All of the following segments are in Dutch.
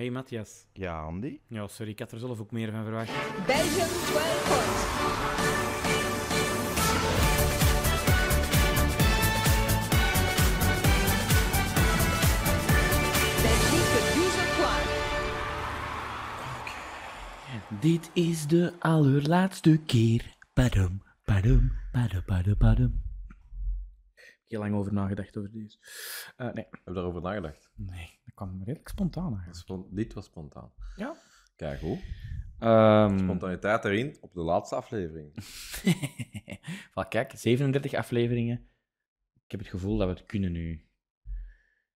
Hey Matthias. Ja, Andy? Ja, sorry, ik had er zelf ook meer van verwacht. Belgium 12 points. Belgique 12 points. Dit is de allerlaatste keer. Padum, padum, padum, padum, padum. Heel lang over nagedacht over deze. Eh, nee, Heb je daarover nagedacht? nee, dat kwam redelijk spontaan eigenlijk. Dit was spontaan. Ja. Kijk hoe. Ehm, Spontaniteit erin op de laatste aflevering. Wel, kijk, 37 afleveringen. Ik heb het gevoel dat we het kunnen nu.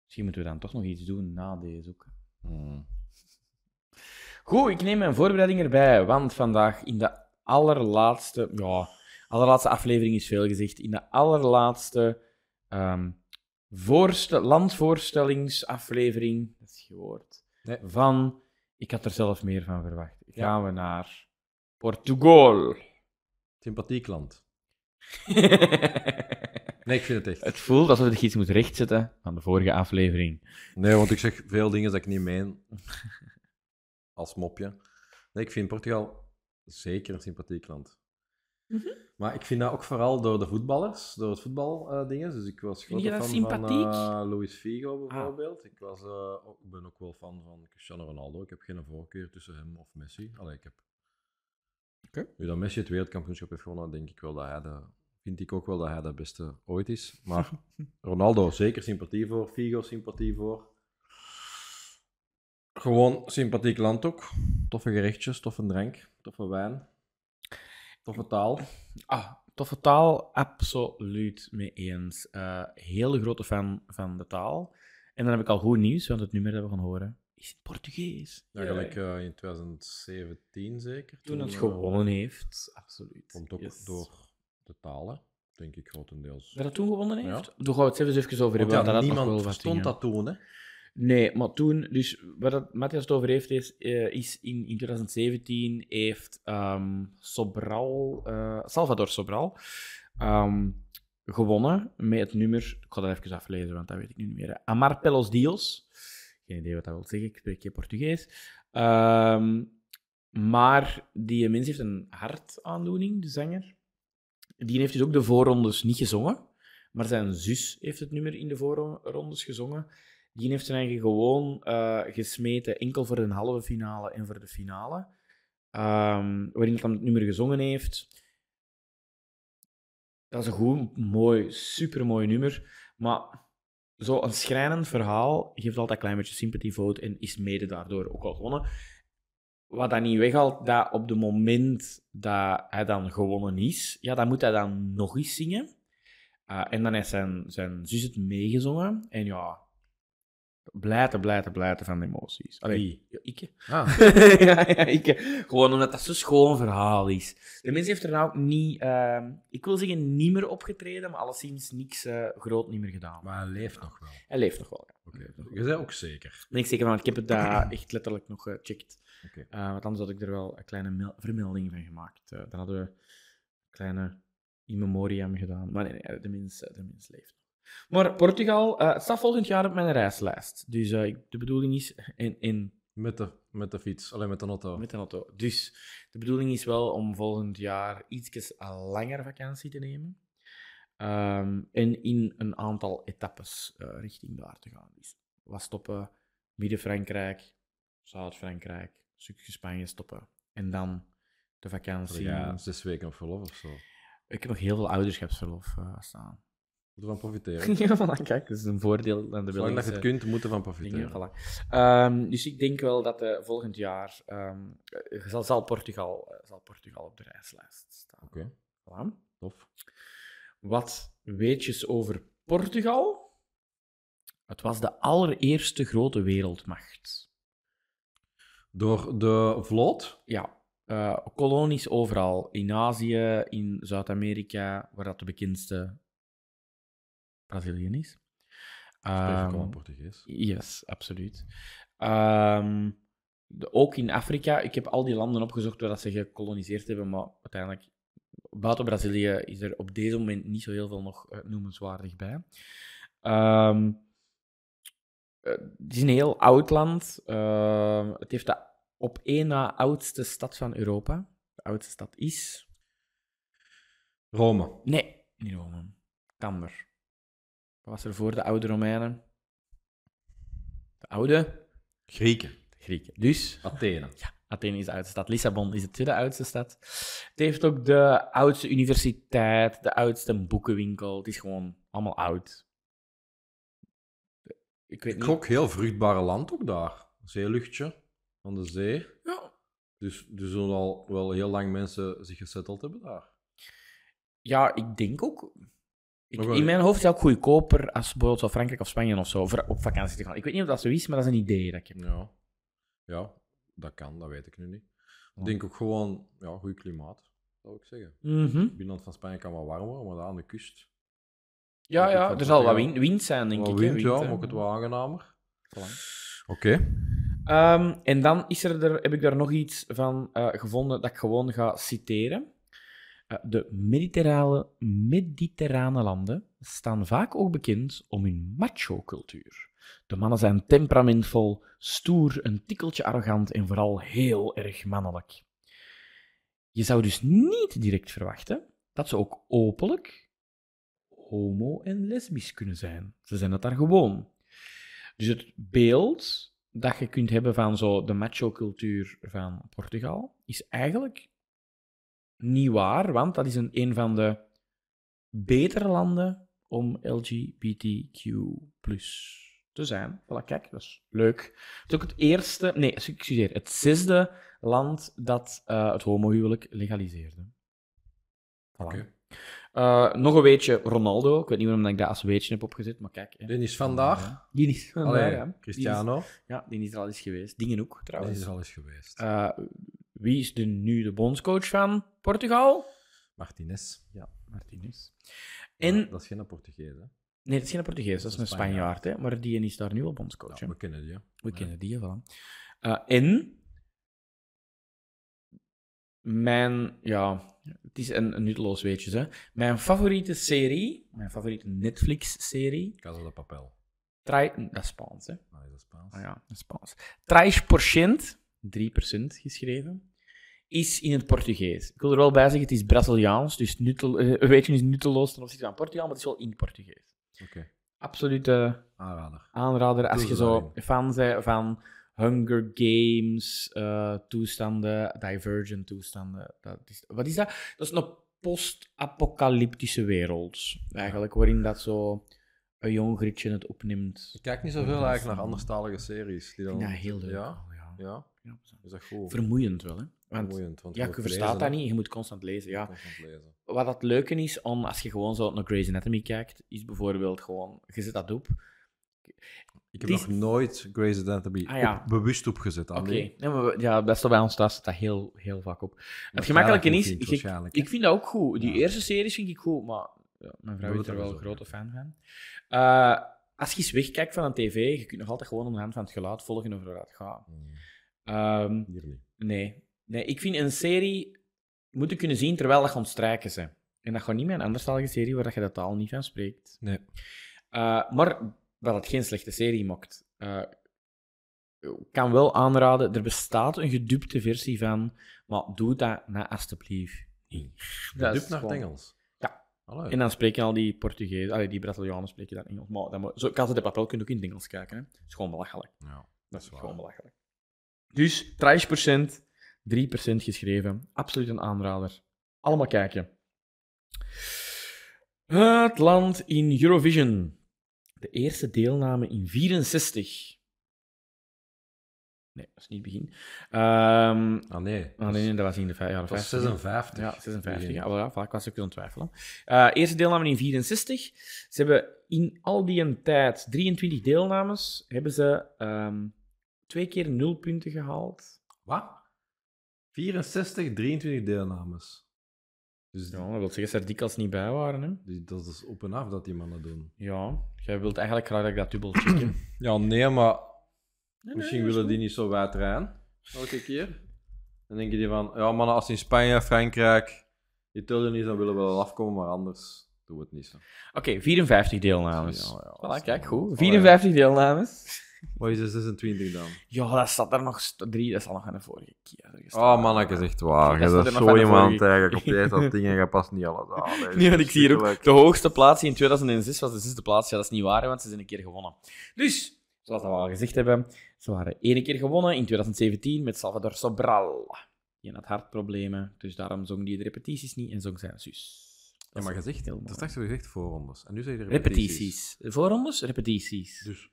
Misschien moeten we dan toch nog iets doen na deze ook. Hmm. Goed, ik neem mijn voorbereiding erbij, want vandaag in de allerlaatste, ja, allerlaatste aflevering is veel gezegd, in de allerlaatste ehm, voorste- landvoorstellingsaflevering, dat is gehoord, Nee. van, ik had er zelf meer van verwacht, gaan we naar Portugal. Sympathiek land. Nee, ik vind het echt. Het voelt alsof ik iets moet rechtzetten van de vorige aflevering. Nee, want ik zeg veel dingen dat ik niet meen. Als mopje. Nee, ik vind Portugal zeker een sympathiek land. Mhm. Maar ik vind dat ook vooral door de voetballers, door het voetbaldingen. dus ik was grote fan van eh, Luis Figo bijvoorbeeld. Ik, was, eh, ook- ben ook wel fan van Cristiano Ronaldo. Ik heb geen voorkeur tussen hem of Messi. Allee, ik heb... Oké. Nu dat Messi het wereldkampioenschap heeft gewonnen, denk ik wel dat hij de... Vind ik ook wel dat hij de beste ooit is. Maar Ronaldo, zeker sympathie voor. Figo, sympathie voor. Gewoon sympathiek land ook. Toffe gerechtjes, toffe drank, toffe wijn. Toffe taal. Ah, toffe taal, absoluut mee eens. Eh hele grote fan van de taal. En dan heb ik al goed nieuws, want het nummer dat we gaan horen is in Portugees. Ja, gelijk eh, in 2017 zeker. Toen het eh, gewonnen heeft, absoluut. Komt ook Yes. door de talen, denk ik grotendeels. Dat het toen gewonnen Ja. heeft? Daar gaan we het even over hebben. ja, want niemand verstond dat toen, hè? Nee, maar toen, dus wat Matthias het over heeft, is, eh, is in, in 2017 heeft ehm, Sobral, eh, Salvador Sobral ehm, gewonnen met het nummer, ik ga dat even aflezen, want dat weet ik nu niet meer. Amar Pelos Dios. Geen idee wat dat wil zeggen, ik spreek geen Portugees. Ehm, maar die mens heeft een hartaandoening, de zanger. Die heeft dus ook de voorrondes niet gezongen, maar zijn zus heeft het nummer in de voorrondes gezongen. Die heeft zijn eigen gewoon eh, gesmeten, enkel voor de halve finale en voor de finale. Ehm, waarin hij dan het nummer gezongen heeft. Dat is een goed, mooi, supermooi nummer. Maar zo'n schrijnend verhaal geeft altijd een klein beetje sympathie vote en is mede daardoor ook al gewonnen. Wat dat niet weghaalt, dat op het moment dat hij dan gewonnen is, ja, dan moet hij dan nog eens zingen. Uh, en dan heeft zijn, zijn zus het meegezongen. En ja, blijten, blijten, blijten van emoties. Allee, ja, ik. Ah, ja, ja, ik. Gewoon omdat dat zo'n schoon verhaal is. De mens heeft er nou ook niet, uh, ik wil zeggen, niet meer opgetreden, maar alleszins niks uh, groot niet meer gedaan. maar hij leeft nog wel. Hij leeft nog wel. Ja. Oké, okay. je bent ook zeker. Nee, ik zeker van, ik heb het daar echt letterlijk nog gecheckt. Okay. Uh, want anders had ik er wel een kleine vermelding van gemaakt. Dan hadden we een kleine in memoriam gedaan. Maar nee, nee de, mens, de mens leeft. Maar Portugal, uh, het staat volgend jaar op mijn reislijst. Dus uh, de bedoeling is... In, in, met, de, met de fiets, alleen met de auto. Met de auto. Dus de bedoeling is wel om volgend jaar iets langer vakantie te nemen. Um, en in een aantal etappes uh, richting daar te gaan. Dus wat stoppen, Midden-Frankrijk, Zuid-Frankrijk, stukje Spanje stoppen. En dan de vakantie. Ja, zes weken verlof of zo. Ik heb nog heel veel ouderschapsverlof staan. Moet ervan profiteren. ja, voilà, kijk, dat is een voordeel aan de Zolang dat je het kunt, moet ervan profiteren. Dingen, voilà. um, dus ik denk wel dat uh, volgend jaar um, zal, zal, Portugal, uh, zal Portugal op de reislijst staan. Oké. Okay. Voilà. Tof. Wat weetjes over Portugal? Het was de allereerste grote wereldmacht. Door de vloot? Ja, uh, kolonies overal. In Azië, in Zuid-Amerika, waar dat de bekendste Spreek je gewoon Portugees? Yes, absoluut. Um, de, ook in Afrika, ik heb al die landen opgezocht waar dat ze gekoloniseerd hebben, maar uiteindelijk, buiten Brazilië, is er op deze moment niet zo heel veel nog uh, noemenswaardig bij. Um, het is een heel oud land. Eh, het heeft de op één na oudste stad van Europa. De oudste stad is... Rome. Nee, niet Rome. Camber. Wat was er voor de oude Romeinen? De oude Grieken. Grieken. Dus, Athene. Athene is de oudste stad. Lissabon is de tweede oudste stad. Het heeft ook de oudste universiteit, de oudste boekenwinkel. Het is gewoon allemaal oud. Ik weet niet. gok heel vruchtbare land ook daar. Zeeluchtje van de zee. Ja. Dus er zullen al wel heel lang mensen zich gesetteld hebben daar. Ja, ik denk ook. Ik, wel- in mijn hoofd is het ook goedkoper als bijvoorbeeld zo Frankrijk of Spanje of zo voor op vakantie te gaan. Ik weet niet of dat zo is, maar dat is een idee dat ik heb. Ja. Ja, dat kan, dat weet ik nu niet. Ik denk ook gewoon, ja, goed klimaat, zou ik zeggen. Mhm. Binnenland van Spanje kan wat warmer, maar daar aan de kust. Ja, ja, er zal wat wel- wind, wind zijn, denk ik. hè, wind, ja, maakt het wat aangenamer. Oké. Ehm, en dan is er, er, heb ik daar nog iets van eh, gevonden dat ik gewoon ga citeren. Eh, de mediterrane, mediterrane landen staan vaak ook bekend om hun macho-cultuur. De mannen zijn temperamentvol, stoer, een tikkeltje arrogant en vooral heel erg mannelijk. Je zou dus niet direct verwachten dat ze ook openlijk homo- en lesbisch kunnen zijn. Ze zijn dat daar gewoon. Dus het beeld dat je kunt hebben van zo de macho-cultuur van Portugal is eigenlijk niet waar, want dat is een, een van de betere landen om LGBTQ te zijn. Voilà, kijk, dat is leuk. Het is ook het eerste, nee, excuseer, het zesde land dat eh, het homohuwelijk legaliseerde. Voilà. Oké. Eh, nog een weetje Ronaldo. Ik weet niet waarom ik dat als weetje heb opgezet, maar kijk. hè. Dennis vandaag. Die is vandaag, Allee. Die Cristiano. is- ja, die is er al eens geweest. Dingen ook, Die trouwens. is er al eens geweest. Eh, wie is de, nu de bondscoach van Portugal? Martinez. Ja, Martinez. En... Dat is geen Portugees, hè? nee, dat is geen Portugees, dat is een Spanjaard, hè, maar die is daar nu al bondscoach. Ja, we kennen die, hè. We Ja. kennen die, voilà. Eh, en mijn, ja, het is een, een nutteloos weetje, hè. Mijn favoriete serie, mijn favoriete Netflix-serie, Casa de Papel. Trai, dat is Spaans, hè. Ah, is dat Spaans? Ah ja, dat is Spaans. 3%, 3% geschreven, is in het Portugees. Ik wil er wel bij zeggen, het is Braziliaans, dus nuttel, eh, een weetje is nutteloos ten opzichte van Portugal, maar het is wel in het Portugees. Oké. Absolute Aanrader. aanrader als je zo fan bent van Hunger Games eh, toestanden, Divergent toestanden. Dat is, wat is dat? Dat is een post-apocalyptische wereld, eigenlijk, waarin dat zo een jong grietje het opneemt. Ik kijk niet zoveel eigenlijk naar anderstalige series. Die dan... Ja, heel leuk. Ja? ja. Ja? Ja. Is dat goed? Vermoeiend wel, hè? Want Vermoeiend, want ja, je lezen, verstaat dat niet, je moet constant lezen. Ja. Constant lezen. Wat het leuke is, om, als je gewoon zo naar Grey's Anatomy kijkt, is bijvoorbeeld gewoon, je zet dat op. Ik heb Die- nog nooit Grey's Anatomy Ah, ja. op- bewust opgezet. Oké, ja, maar ja, dat is toch bij ons thuis staat dat heel, heel vaak op. Het gemakkelijke niet is, ik, vind dat ook goed. Die Ja. eerste series vind ik goed, maar ja, mijn vrouw is er wel een grote fan van. Eh, als je eens wegkijkt van een tv, je kunt nog altijd gewoon aan de hand van het geluid volgen over waar het gaat. Hmm, Ehm, Hier niet. nee. nee, ik vind een serie moeten kunnen zien terwijl dat je aan het strijken bent. En dat gaat niet met een anderstalige serie waar dat je de taal niet van spreekt. Nee. Uh, maar wat het geen slechte serie maakt. Uh, ik kan wel aanraden, er bestaat een gedupte versie van, maar doe dat nou alstublieft niet. Dat is naar het gewoon- Engels. Ja. Allee. En dan spreken al die Portugees, allee, die Brazilianen spreken dat Engels. Maar dat moet, zo, Casa de Papel kun je ook in het Engels kijken. Hè. Dat is gewoon belachelijk. Ja, Dat is waar. gewoon belachelijk. Dus 30%, 3% geschreven. Absoluut een aanrader. Allemaal kijken. Het land in Eurovision. De eerste deelname in 64. Nee, dat is niet het begin. Ehm Ah, nee. ah, nee, nee, dat was in de jaren Dat was 50. 56. Ja, 56. Begin. Ja, wel, ja, voilà, ik was ook aan het twijfelen. Eh, eerste deelname in 64. Ze hebben in al die tijd 23 deelnames, hebben ze ehm, twee keer nul punten gehaald. Wat? 64, 23 deelnames. Dus Ja, dat wil zeggen dat ze er dikwijls niet bij waren. Hè? die, dat is op en af dat die mannen doen. Ja, jij wilt eigenlijk graag dat ik dat dubbel checken. Ja, nee, maar Nee, misschien nee, willen die niet zo wijd rijden. Elke keer. Dan denken die van, ja mannen, als in Spanje, Frankrijk, Italië niet, dan willen we wel afkomen, maar anders doen we het niet zo. Oké, 54 deelnames. Ja, ja, voilà, kijk, goed. Allee. 54 deelnames. Wat is er 26 dan? Ja, dat staat er nog drie. Dat is al nog aan de vorige keer. Oh, manneke, zegt waar. Dat Je staat bent er nog zo iemand eigenlijk op deze dat ding en je past niet alles aan. Is Nee, want ik zie hier ook de hoogste plaats in 2006 was de zesde plaats. Ja, dat is niet waar, want ze zijn een keer gewonnen. Dus, zoals we al gezegd hebben, ze waren één keer gewonnen in 2017 met Salvador Sobral. Die had hartproblemen, dus daarom zong die de repetities niet en zong zijn zus. Ja, maar je heel dat mooi. straks je gezegd voorrondes. En nu zeg je repetities. Repetities. Voorrondes? Repetities. Dus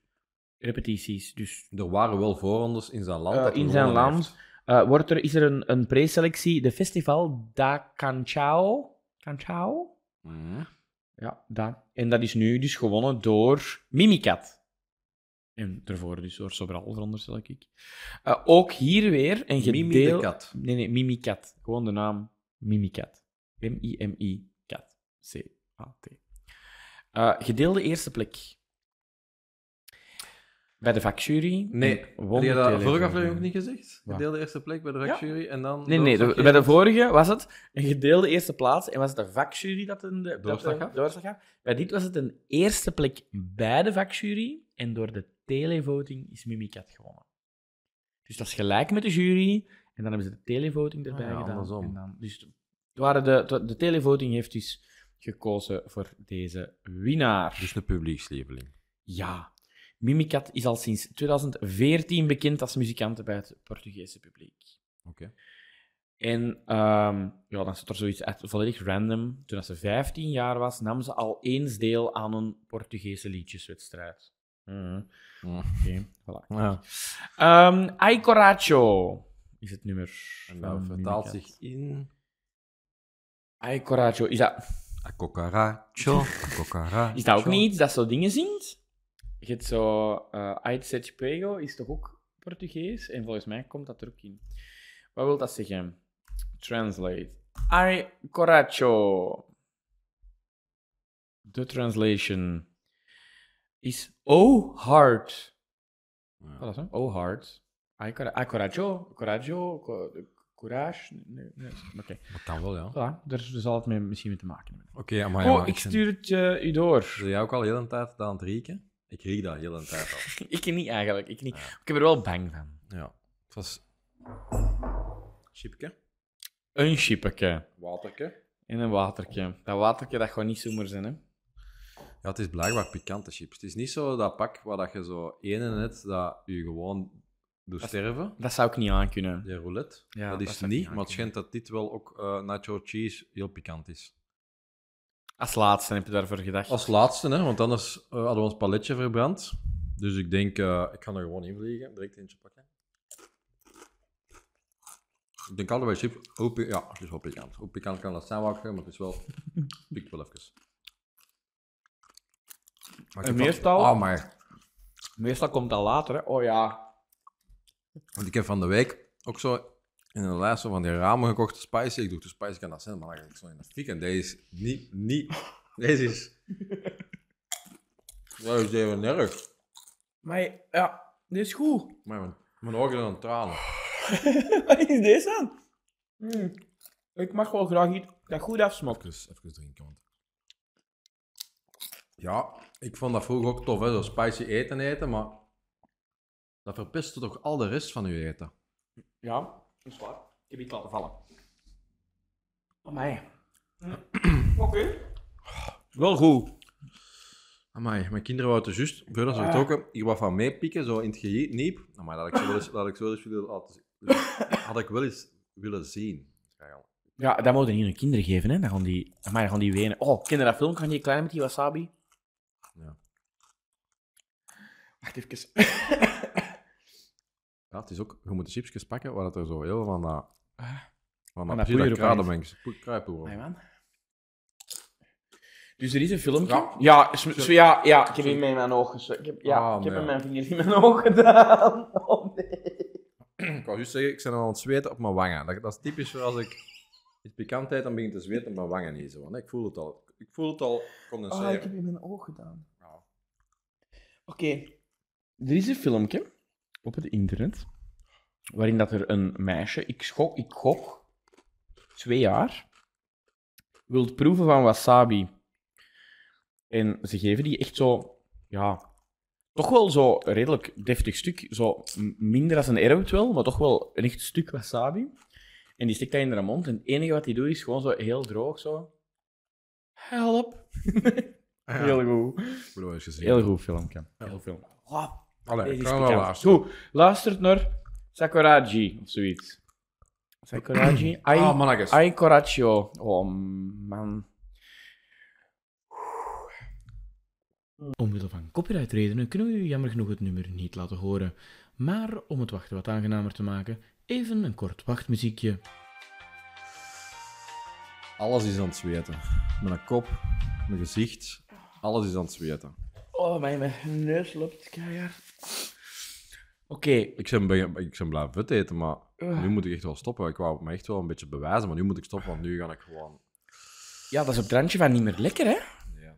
Repetities. Dus er waren wel voorrondes in zijn land. Eh, dat hij in zijn gewonnen land heeft. eh, wordt er, is er een, een preselectie, de Festival da Canchao. Canchao? Mhm. Ja, dat. En dat is nu dus gewonnen door Mimikat. En daarvoor dus door Sobral, veronderstel ik. Eh, ook hier weer een Mimi de gedeel... kat. Nee, nee, Mimikat. Gewoon de naam Mimikat. M-I-M-I-Kat. C-A-T. Eh, gedeelde eerste plek. Bij de vakjury. Nee, Heb je de dat vorige aflevering ook niet gezegd? Gedeelde eerste plek bij de vakjury en dan... Nee, nee, de- bij de vorige was het een gedeelde eerste plaats en was het de vakjury dat een de, dat Doorslag gaf. Bij dit was het een eerste plek bij de vakjury en door de televoting is Mimikat gewonnen. Dus dat is gelijk met de jury en dan hebben ze de televoting erbij Ah ja, gedaan. andersom. En dan, dus de, waren de, de, de televoting heeft dus gekozen voor deze winnaar. Dus een publiekslieveling. Ja, Mimikat is al sinds 2014 bekend als muzikant bij het Portugese publiek. Oké. En ehm, ja, dan zit er zoiets uit, volledig random. Toen ze 15 jaar was, nam ze al eens deel aan een Portugese liedjeswedstrijd. Mm. Oké, voilà. Ja. Ehm, Ai Coraggio is het nummer. En dat vertaalt zich in... Ai Coraggio, is dat, A is dat ook niet iets dat zo dingen zingt? Je hebt zo... Sete Pego is toch ook Portugees? En volgens mij komt dat er ook in. Wat wil dat zeggen? Translate. Ai Coraggio. De translation is Oh. Ja. Wat is dat? Oh Heart. Ai cora- ai, Coraggio. Coraggio. co- Courage. Nee, nee. Oké. Dat kan wel, ja. Oké, Voilà, daar zal het mee, misschien mee te maken hebben. maar Oh, ja, ik stuur het eh, u door. Zie jij ook al heel een tijd aan het rieken? Ik riek dat heel een tijd al. Ik niet eigenlijk. Ik, niet. ik heb er wel bang van. Ja. Het was... Chipke. Een chippetje Waterke. en een watertje. Dat watertje dat gewoon niet zomaar zijn, hè? Ja, het is blijkbaar pikante chips. Het is niet zo dat pak waar dat je zo ene net dat je gewoon doet Dat- sterven. Dat zou ik niet aankunnen. Die roulette. Ja, dat is zou ik niet, niet maar het schijnt dat dit wel ook eh, nacho cheese heel pikant is. Als laatste heb je daarvoor gedacht. Als laatste, hè, want anders eh, hadden we ons paletje verbrand. Dus ik denk, eh, ik ga er gewoon in vliegen. Direct eentje pakken. Ik denk altijd bij chips, hoe pi- ja, het is wel pikant. Hoe pikant kan dat zijn, maar het is wel, pikt wel even. Maar En meestal- Van, oh, maar, Meestal komt dat later, hè? Oh ja. want ik heb van de week ook zo in een lijst zo van die ramen gekocht, spicy. Ik doe de spicy kan dat zijn, maar dan ik zo in de fik. En deze is niet, niet, deze is... Dat is even nerg. Maar ja, dit is goed. Maar mijn, mijn ogen zijn aan tranen. Wat is deze aan? Mm. Ik mag wel graag iets dat goed afsmaakt. Even, even drinken, want... Ja, ik vond dat vroeger ook tof, hè, zo spicy eten eten, maar... Dat verpestte toch al de rest van uw eten? Ja, dat is waar. Ik heb iets laten vallen. Amai. Oké. Wel goed. Amai, mijn kinderen wouden juist, voordat ze vertrokken, hier wat van meepikken, zo in het ge- niep. Amai, dat had ik zo wel eens, dat had ik zo wel eens willen laten zien. Had ik wel eens willen zien. Ja, dat moeten niet hun kinderen geven, hè. Dan gaan die, amai, dan gaan die wenen. Oh, je dat filmpje van die kleine met die wasabi? Ja. Wacht even. Ja, het is ook, je moet de chipsjes pakken, waar dat er zo heel van dat... Van dat precies poeier dat kruipoer. Amai, man. Dus er is een filmpje. Ja. Ja, ja, ja ik heb hem in mijn ogen. ge- Ik heb, ja, Ah, ik heb nee. mijn vingers in mijn ogen gedaan. Oh nee. Ik wou juist zeggen, ik ben al aan het zweten op mijn wangen. Dat, dat is typisch voor als ik iets pikant eet, dan begin ik te zweten op mijn wangen niet zo. Nee, ik voel het al. Ik voel het al Oh, ik condenseren. heb hem in mijn ogen gedaan. Oké. Er is een filmpje op het internet waarin dat er een meisje, ik gok, ik gok twee jaar, wilt proeven van wasabi. En ze geven die echt zo, ja, toch wel zo redelijk deftig stuk. Zo minder als een erwt wel, maar toch wel een echt stuk wasabi. En die stikt dat in haar mond. En het enige wat hij doet is gewoon zo heel droog zo. Help. Heel goed. Heel goed filmpje. Heel film. Oh, Allee, ik is kan wel luisteren. Goed, luistert naar Sakuraji of zoiets. Sakuraji? Ai, Ah, mannetjes. Ai Coraggio. Oh man. Omwille van copyrightredenen kunnen we u jammer genoeg het nummer niet laten horen. Maar om het wachten wat aangenamer te maken, even een kort wachtmuziekje. Alles is aan het zweten. Mijn kop, mijn gezicht, alles is aan het zweten. Oh, mijn, mijn neus loopt keihard. Oké, Ik ben, ik ben blijven vet eten, maar nu moet ik echt wel stoppen. Ik wou me echt wel een beetje bewijzen, maar nu moet ik stoppen, want nu ga ik gewoon... ja, dat is op het randje van niet meer lekker, hè? Ja.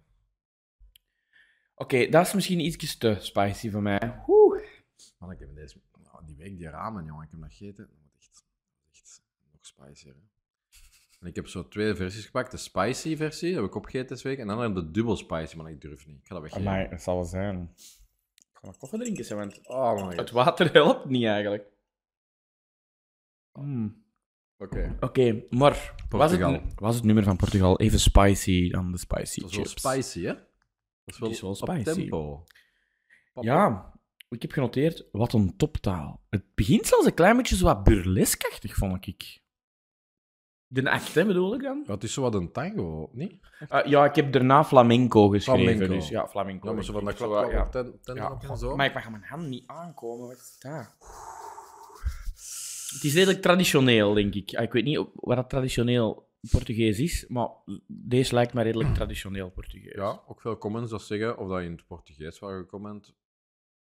Oké, dat is misschien iets te spicy voor mij. Oeh. Man, ik heb deze... nou, die week die ramen, jongen, ik heb dat gegeten. Dat moet echt, echt nog spicier, hè. En ik heb zo twee versies gepakt. De spicy versie heb ik opgegeten deze week. En dan heb ik de dubbel spicy, maar ik durf niet. Ik ga dat weggeven. Maar het zal wel zijn. Ik ga nog koffie drinken, want Oh, het water helpt niet eigenlijk. Hmm. Oké. Oké, maar was het, was het nummer van Portugal even spicy dan de spicy Dat is wel chips? spicy, hè? Dat is wel, is wel op spicy. tempo. Papa. Ja, ik heb genoteerd, wat een toptaal. Het begint zelfs een klein beetje zo wat burleskachtig, vond ik. De act, hè, bedoel ik dan? Ja, het is zo wat een tango, niet? Ah, ja, ik heb daarna flamenco geschreven. Flamenco. Dus ja, flamenco. Ja, maar zo van dat klap, ja. ten, ten Ja, op en god, zo. maar ik mag mijn hand niet aankomen. Wat is dat? Het is redelijk traditioneel, denk ik. Ah, Ik weet niet wat dat traditioneel Portugees is, maar deze lijkt me redelijk traditioneel Portugees. Ja, ook veel comments dat zeggen, of dat in het Portugees waren gecomment.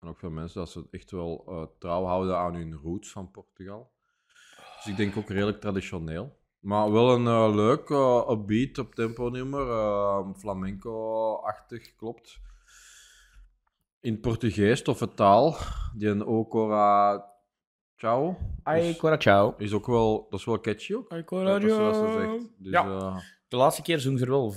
En ook veel mensen dat ze echt wel eh, trouw houden aan hun roots van Portugal. Dus ik denk ook redelijk traditioneel. Maar wel een eh, leuk eh, upbeat op tempo nummer. eh, Flamenco-achtig, klopt. In het Portugees, toffe taal. Die een Okora Ciao. Ai, is, cora ciao. is ook wel, dat is wel catchy ook. Ai, Dat cora is wat ze ciao. zegt. Dus, Ja. eh, De laatste keer zong ze er wel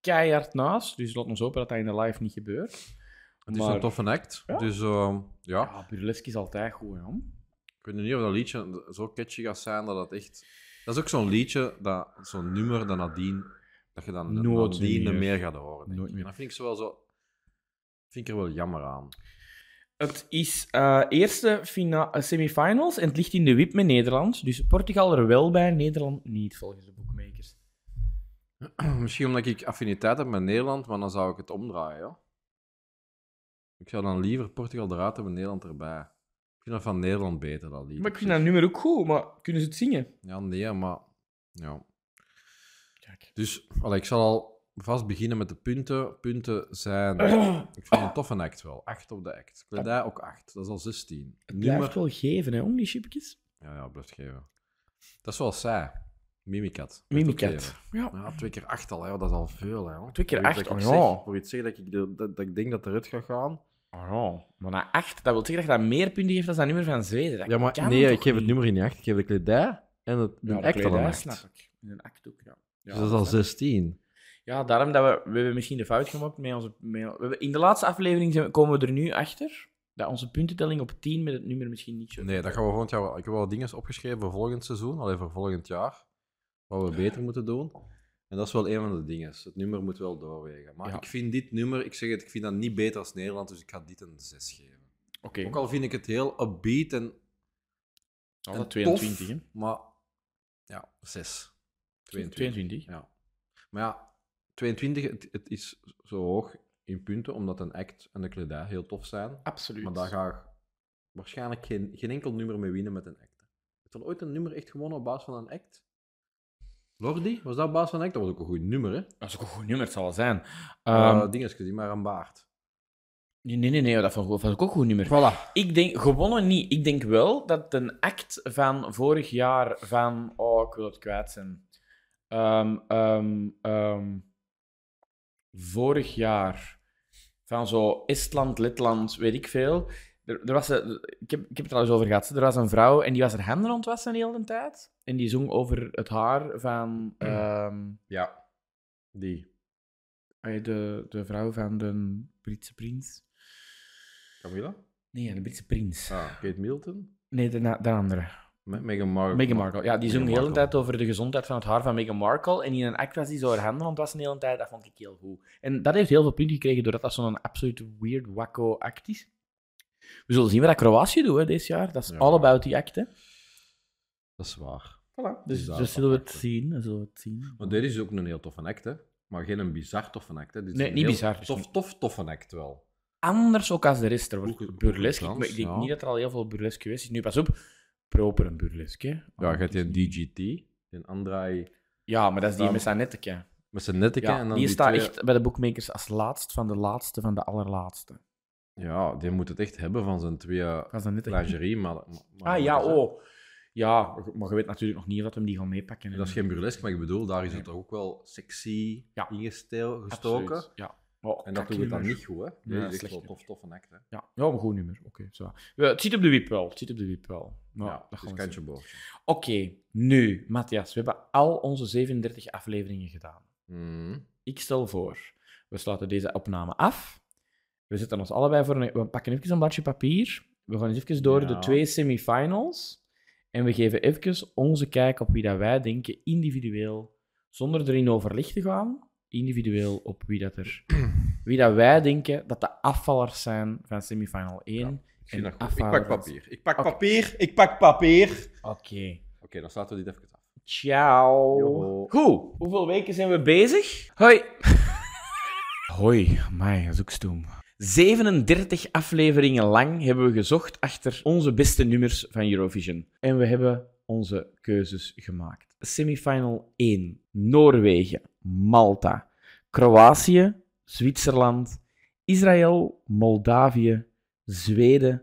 keihard naast, dus laat ons hopen dat dat in de live niet gebeurt. het is een toffe act. Ja. Dus eh, ja. Ja, burlesque is altijd goed, hè. Ik weet niet of dat liedje zo catchy gaat zijn dat het echt. Dat is ook zo'n liedje, dat, zo'n nummer dat nadien, dat je dan Nooit nadien meer. meer gaat horen. Nooit meer. Dat vind ik zo wel zo. Vind ik er wel jammer aan. Het is eh, eerste fina- eh, semifinals en het ligt in de wip met Nederland. Dus Portugal er wel bij, Nederland niet, volgens de boekmakers. Misschien omdat ik affiniteit heb met Nederland, maar dan zou ik het omdraaien. Ja? Ik zou dan liever Portugal eruit hebben en Nederland erbij. Ik vind dat van Nederland beter, dat lied. Maar ik vind dat nummer ook goed, maar kunnen ze het zingen? Ja, nee, maar. Ja. Kijk. Dus allee, ik zal al vast beginnen met de punten. Punten zijn. Ik vind een toffe act wel. 8 op de act. Kledij ook 8. Dat is al 16. Het blijft wel geven, hè, om die chipjes. Ja, ja, blijft geven. Dat is zoals zij. Mimikat. Mimikat. Ja. Ja, twee keer 8 al, hè. dat is al veel. Hè. Twee keer acht, oh ik ja. zeg- Voor iets zeggen dat ik, de- dat, dat ik denk dat eruit gaat gaan. Oh. Maar na 8, dat wil zeggen dat je dat meer punten geeft dan dat nummer van Zweden. Dat Ja, maar kan nee, toch ik geef het niet? nummer in 8. Ik geef de kledij en het de Ja, de act al een kledij 8. snap ik. In een act ook, ja. Ja, Dus dat is al snap ik. 16. Ja, daarom dat we... We hebben misschien de fout gemaakt met onze... Met, we hebben, in de laatste aflevering zijn- komen we er nu achter dat onze puntentelling op 10 met het nummer misschien niet zo... Nee, dat gaan we volgend jaar wel. Ik heb wel dingen opgeschreven voor volgend seizoen, alleen voor volgend jaar. Wat we beter moeten doen. En dat is wel een van de dingen. Het nummer moet wel doorwegen. Maar Ja. ik vind dit nummer, ik zeg het, ik vind dat niet beter als Nederland, dus ik ga dit een 6 geven. Oké, Ook al vind ik het heel upbeat en, tof, 22, hè. maar ja, 6. 22. 22. Ja. Maar ja, 22, het, het is zo hoog in punten, omdat een act en de kledij heel tof zijn. Absoluut. Maar daar ga ik waarschijnlijk geen, geen enkel nummer mee winnen met een act. Heeft er ooit een nummer echt gewonnen op basis van een act? Lordi, was dat basis van act? Dat was ook een goed nummer, hè? Dat is ook een goed nummer, het zal wel zijn. Uh, Ehm, dingetjes, die maar een baard. nee, nee, nee, nee, dat vond ik ook een goed nummer. Voilà. Ik denk, gewonnen niet. Ik denk wel dat een act van vorig jaar van... Oh, ik wil het kwijt zijn. Ehm, ehm, ehm, vorig jaar van zo Estland, Letland, weet ik veel. Er, er was een, ik, heb, ik heb het er al eens over gehad. Er was een vrouw en die was haar handen aan het wassen de hele tijd. En die zong over het haar van ehm, Ja. Die. ay, de, de vrouw van de Britse prins. Camilla? Nee, de Britse prins. Ah, Kate Middleton? Nee, de, de andere. Me- Meghan Markle. Meghan Markle. Ja, die zong de hele tijd over de gezondheid van het haar van Meghan Markle. En in een act was die zo haar handen aan het wassen de hele tijd. Dat vond ik heel goed. En dat heeft heel veel punten gekregen doordat dat zo'n absoluut weird, wacko act is. We zullen zien wat dat Kroatië doet hè, dit jaar. Dat is Ja. all about die act. Hè. Dat is waar. Dus, daar dus zullen we het zien. Zullen we het zien. Maar dit is ook een heel toffe act, hè. Maar geen een bizar toffe act, hè. Dit is Nee, een niet bizar, dus Tof, niet. tof, toffe act wel. Anders ook als de rest. Er wordt Maar ik denk ja. niet dat er al heel veel burlesk geweest is. Nu, pas op. Proper een burlesk, hè. Ja, je hebt niet- DGT, die Andrei Ja, maar dat is die met zijn netteke. met zijn netteke. Ja, en dan die die staat twee- echt bij de bookmakers als laatst van de laatste van de allerlaatste. Ja, die moet het echt hebben van zijn twee lingerie. Maar, maar- Ah ja, oh. Ja, maar je weet natuurlijk nog niet of dat hem die gaan meepakken. Dat is geen burlesk, maar ik bedoel, daar is het toch ook wel sexy Ja. ingesteel- gestoken. Absoluut, Ja. Oh, En dat doet het dan niet goed, hè? Ja, Deze is echt wel tof, tof en act, hè? Ja, ja, maar goed nummer. Oké, zo. Ja, het zit op de wip wel. Het zit op de wip wel. Ja, Ja, dat is kantje boordje. Oké, nu, Matthias, we hebben al onze 37 afleveringen gedaan. Hmm. Ik stel voor, we sluiten deze opname af. We zetten ons allebei voor een... We pakken even een bladje papier. We gaan eens even door Ja. de twee semifinals. En we geven even onze kijk op wie dat wij denken, individueel, zonder erin overleg te gaan, individueel op wie dat er... Wie dat wij denken dat de afvallers zijn van semifinal 1. Ja, Ik, en pak papier. Ik pak papier. Ik pak papier. Oké. Oké, dan sluiten we dit even af. Ciao. Yo. Goed, hoeveel weken zijn we bezig? Hoi. Hoi, mij, dat is ook stoem. 37 afleveringen lang hebben we gezocht achter onze beste nummers van Eurovision. En we hebben onze keuzes gemaakt. Semifinal 1. Noorwegen, Malta, Kroatië, Zwitserland, Israël, Moldavië, Zweden,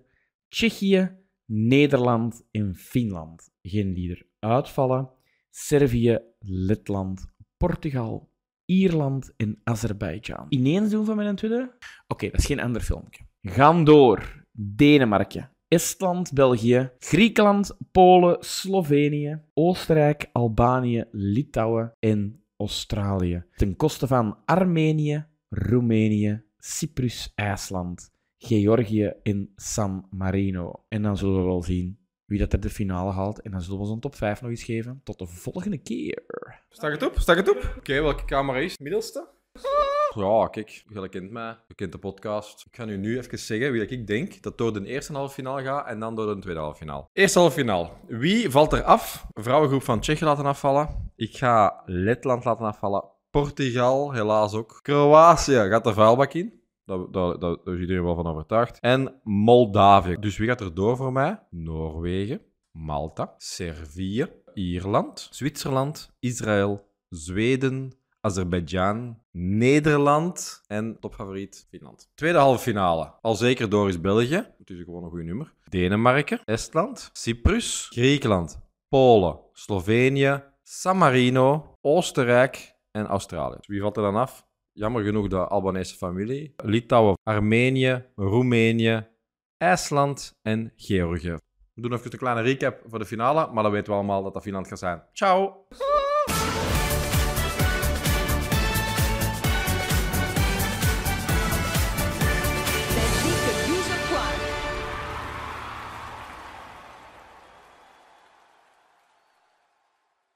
Tsjechië, Nederland en Finland. Geen die er uitvallen. Servië, Letland, Portugal, Ierland en Azerbeidzjan. Ineens doen van mijn tweede? Oké, dat is geen ander filmpje. Gaan door. Denemarken, Estland, België, Griekenland, Polen, Slovenië, Oostenrijk, Albanië, Litouwen en Australië. Ten koste van Armenië, Roemenië, Cyprus, IJsland, Georgië en San Marino. En dan zullen we wel zien wie dat er de finale haalt. En dan zullen we een top 5 nog eens geven. Tot de volgende keer. Stak het op? Stak het op? Oké, welke camera is? Middelste? Ja, kijk, je kent mij, je kent de podcast. Ik ga nu, nu even zeggen wie dat ik denk dat door de eerste halve finale gaat en dan door de tweede halve finale. Eerste halve finale. Wie valt er af? Vrouwengroep van Tsjechië laten afvallen. Ik ga Letland laten afvallen. Portugal, helaas ook. Kroatië gaat de vuilbak in. Daar, daar, daar, is iedereen wel van overtuigd. En Moldavië. Dus wie gaat er door voor mij? Noorwegen, Malta, Servië, Ierland, Zwitserland, Israël, Zweden, Azerbeidzjan, Nederland en topfavoriet Finland. Tweede halve finale. Al zeker door is België. Het is gewoon een goed nummer. Denemarken, Estland, Cyprus, Griekenland, Polen, Slovenië, San Marino, Oostenrijk en Australië. Dus wie valt er dan af? Jammer genoeg de Albanese familie. Litouwen, Armenië, Roemenië, IJsland en Georgië. We doen even een kleine recap voor de finale, maar dan weten we allemaal dat dat Finland gaat zijn. Ciao!